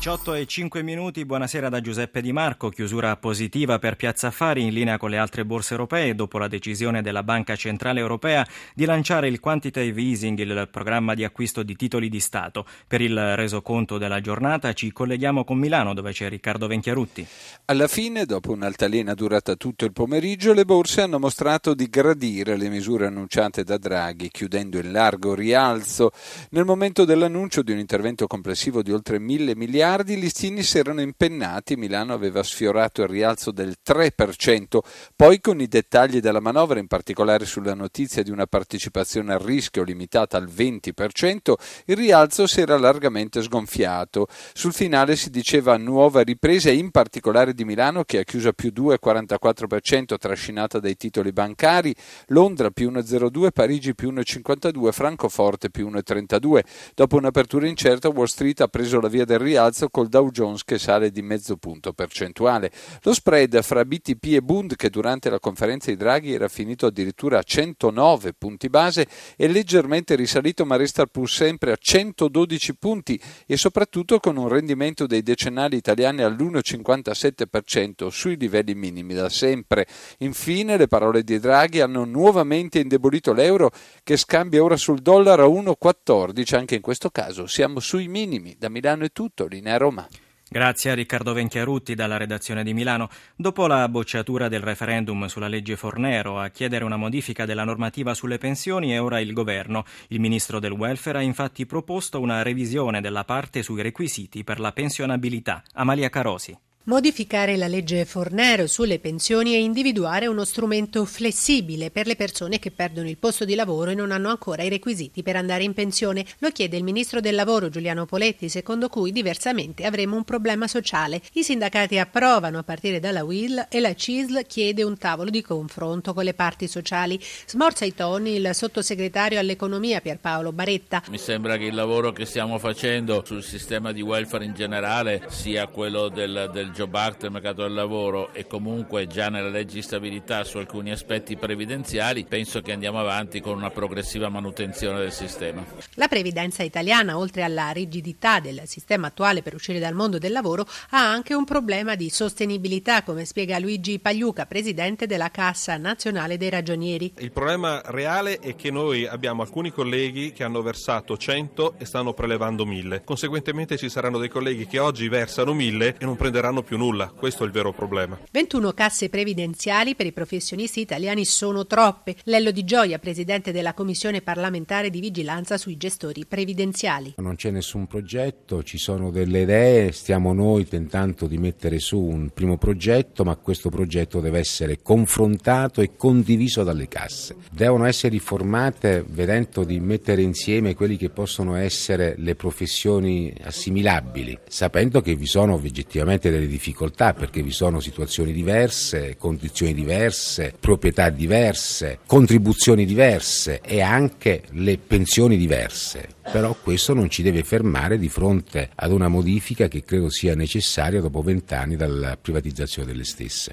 18 e 5 minuti, buonasera da Giuseppe Di Marco, chiusura positiva per Piazza Affari in linea con le altre borse europee dopo la decisione della Banca Centrale Europea di lanciare il quantitative easing, il programma di acquisto di titoli di Stato. Per il resoconto della giornata ci colleghiamo con Milano dove c'è Riccardo Venchiarutti. Alla fine, dopo un'altalena durata tutto il pomeriggio, le borse hanno mostrato di gradire le misure annunciate da Draghi, chiudendo in largo rialzo. Nel momento dell'annuncio di un intervento complessivo di oltre mille miliardi miliardi, i listini si erano impennati, Milano aveva sfiorato il rialzo del 3%, poi con i dettagli della manovra, in particolare sulla notizia di una partecipazione al rischio limitata al 20%, il rialzo si era largamente sgonfiato. Sul finale si diceva nuova ripresa, in particolare di Milano che ha chiuso più 2,44% trascinata dai titoli bancari, Londra più 1,02, Parigi più 1,52, Francoforte più 1,32. Dopo un'apertura incerta Wall Street ha preso la via del rialzo rialzo col Dow Jones che sale di mezzo punto percentuale. Lo spread fra BTP e Bund che durante la conferenza di Draghi era finito addirittura a 109 punti base è leggermente risalito ma resta pur sempre a 112 punti e soprattutto con un rendimento dei decennali italiani all'1,57% sui livelli minimi da sempre. Infine le parole di Draghi hanno nuovamente indebolito l'euro che scambia ora sul dollaro a 1,14, anche in questo caso siamo sui minimi. Da Milano è tutto, linea Roma. Grazie a Riccardo Venchiarutti dalla redazione di Milano. Dopo la bocciatura del referendum sulla legge Fornero a chiedere una modifica della normativa sulle pensioni è ora il governo. Il ministro del welfare ha infatti proposto una revisione della parte sui requisiti per la pensionabilità. Amalia Carosi. Modificare la legge Fornero sulle pensioni e individuare uno strumento flessibile per le persone che perdono il posto di lavoro e non hanno ancora i requisiti per andare in pensione. Lo chiede il ministro del lavoro Giuliano Poletti, secondo cui diversamente avremo un problema sociale. I sindacati approvano a partire dalla WIL e la CISL chiede un tavolo di confronto con le parti sociali. Smorza i toni il sottosegretario all'economia Pierpaolo Baretta. Mi sembra che il lavoro che stiamo facendo sul sistema di welfare in generale sia quello del, del job act del mercato del lavoro e comunque già nella legge di stabilità su alcuni aspetti previdenziali, penso che andiamo avanti con una progressiva manutenzione del sistema. La previdenza italiana, oltre alla rigidità del sistema attuale per uscire dal mondo del lavoro, ha anche un problema di sostenibilità, come spiega Luigi Pagliuca, presidente della Cassa Nazionale dei Ragionieri. Il problema reale è che noi abbiamo alcuni colleghi che hanno versato 100 e stanno prelevando 1000. Conseguentemente ci saranno dei colleghi che oggi versano 1000 e non prenderanno fanno più nulla, questo è il vero problema. 21 casse previdenziali per i professionisti italiani sono troppe. Lello Di Gioia, presidente della Commissione parlamentare di vigilanza sui gestori previdenziali. Non c'è nessun progetto, ci sono delle idee, stiamo noi tentando di mettere su un primo progetto, ma questo progetto deve essere confrontato e condiviso dalle casse. Devono essere riformate vedendo di mettere insieme quelli che possono essere le professioni assimilabili, sapendo che vi sono oggettivamente delle difficoltà perché vi sono situazioni diverse, condizioni diverse, proprietà diverse, contribuzioni diverse e anche le pensioni diverse. Però questo non ci deve fermare di fronte ad una modifica che credo sia necessaria dopo vent'anni dalla privatizzazione delle stesse.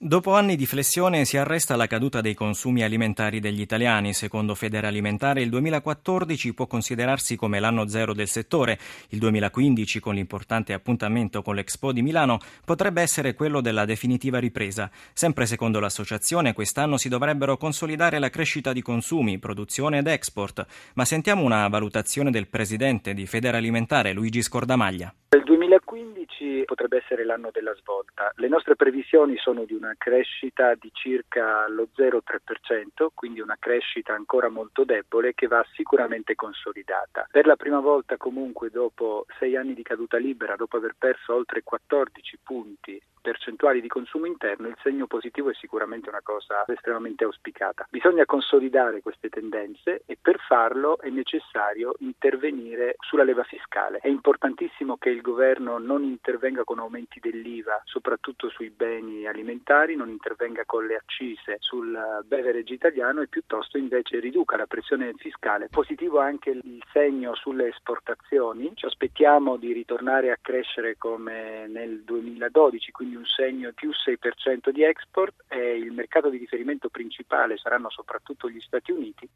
Dopo anni di flessione si arresta la caduta dei consumi alimentari degli italiani. Secondo Federalimentare il 2014 può considerarsi come l'anno zero del settore. Il 2015, con l'importante appuntamento con l'Expo di Milano, potrebbe essere quello della definitiva ripresa. Sempre secondo l'associazione, quest'anno si dovrebbero consolidare la crescita di consumi, produzione ed export. Ma sentiamo una valutazione del presidente di Federalimentare, Luigi Scordamaglia. Il 2015 potrebbe essere l'anno della svolta. Le nostre previsioni sono di una crescita di circa lo 0,3%, quindi una crescita ancora molto debole che va sicuramente consolidata. Per la prima volta comunque dopo sei anni di caduta libera, dopo aver perso oltre 14 punti percentuali di consumo interno, il segno positivo è sicuramente una cosa estremamente auspicata. Bisogna consolidare queste tendenze e per farlo è necessario intervenire sulla leva fiscale. È importantissimo che il governo non intervenga con aumenti dell'IVA, soprattutto sui beni alimentari, non intervenga con le accise sul beverage italiano e piuttosto invece riduca la pressione fiscale. Positivo anche il segno sulle esportazioni. Ci aspettiamo di ritornare a crescere come nel 2012, quindi un segno più 6% di export e il mercato di riferimento principale saranno soprattutto gli Stati Uniti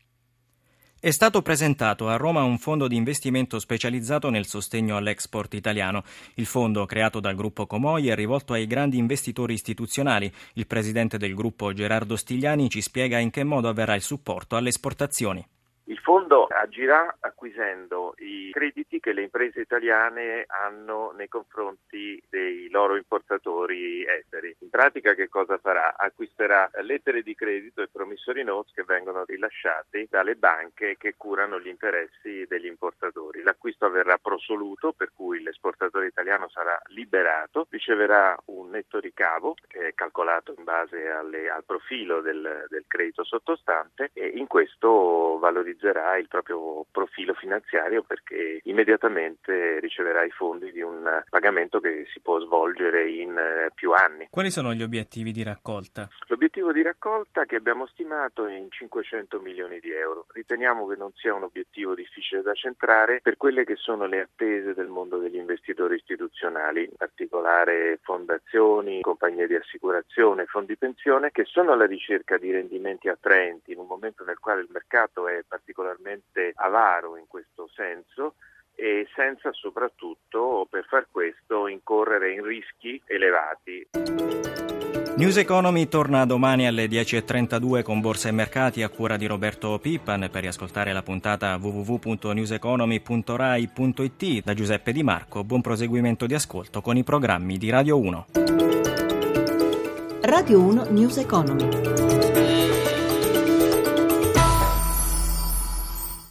È stato presentato a Roma un fondo di investimento specializzato nel sostegno all'export italiano. Il fondo, creato dal gruppo Comoi, è rivolto ai grandi investitori istituzionali. Il presidente del gruppo Gerardo Stigliani ci spiega in che modo avverrà il supporto alle esportazioni. Il fondo agirà acquisendo i crediti che le imprese italiane hanno nei confronti dei loro importatori esteri. In pratica che cosa farà? Acquisterà lettere di credito e promissory notes che vengono rilasciati dalle banche che curano gli interessi degli importatori. L'acquisto avverrà prosoluto per cui l'esportatore italiano sarà liberato, riceverà un netto ricavo che è calcolato in base alle, al profilo del, del credito sottostante e in questo valorizzerà il proprio profilo finanziario perché immediatamente riceverà i fondi di un pagamento che si può svolgere in eh, più anni. Quali sono gli obiettivi di raccolta? L'obiettivo di raccolta che abbiamo stimato è in 500 milioni di euro. Riteniamo che non sia un obiettivo difficile da centrare per quelle che sono le attese del mondo degli investitori istituzionali, in particolare fondazioni, compagnie di assicurazione, fondi pensione, che sono alla ricerca di rendimenti attraenti in un momento nel quale il mercato è particolarmente avaro in questo senso e senza soprattutto per far questo incorrere in rischi elevati. News Economy torna domani alle 10.32 con Borsa e Mercati a cura di Roberto Pippan. Per riascoltare la puntata www.newseconomy.rai.it da Giuseppe Di Marco. Buon proseguimento di ascolto con i programmi di Radio 1. Radio 1 News Economy.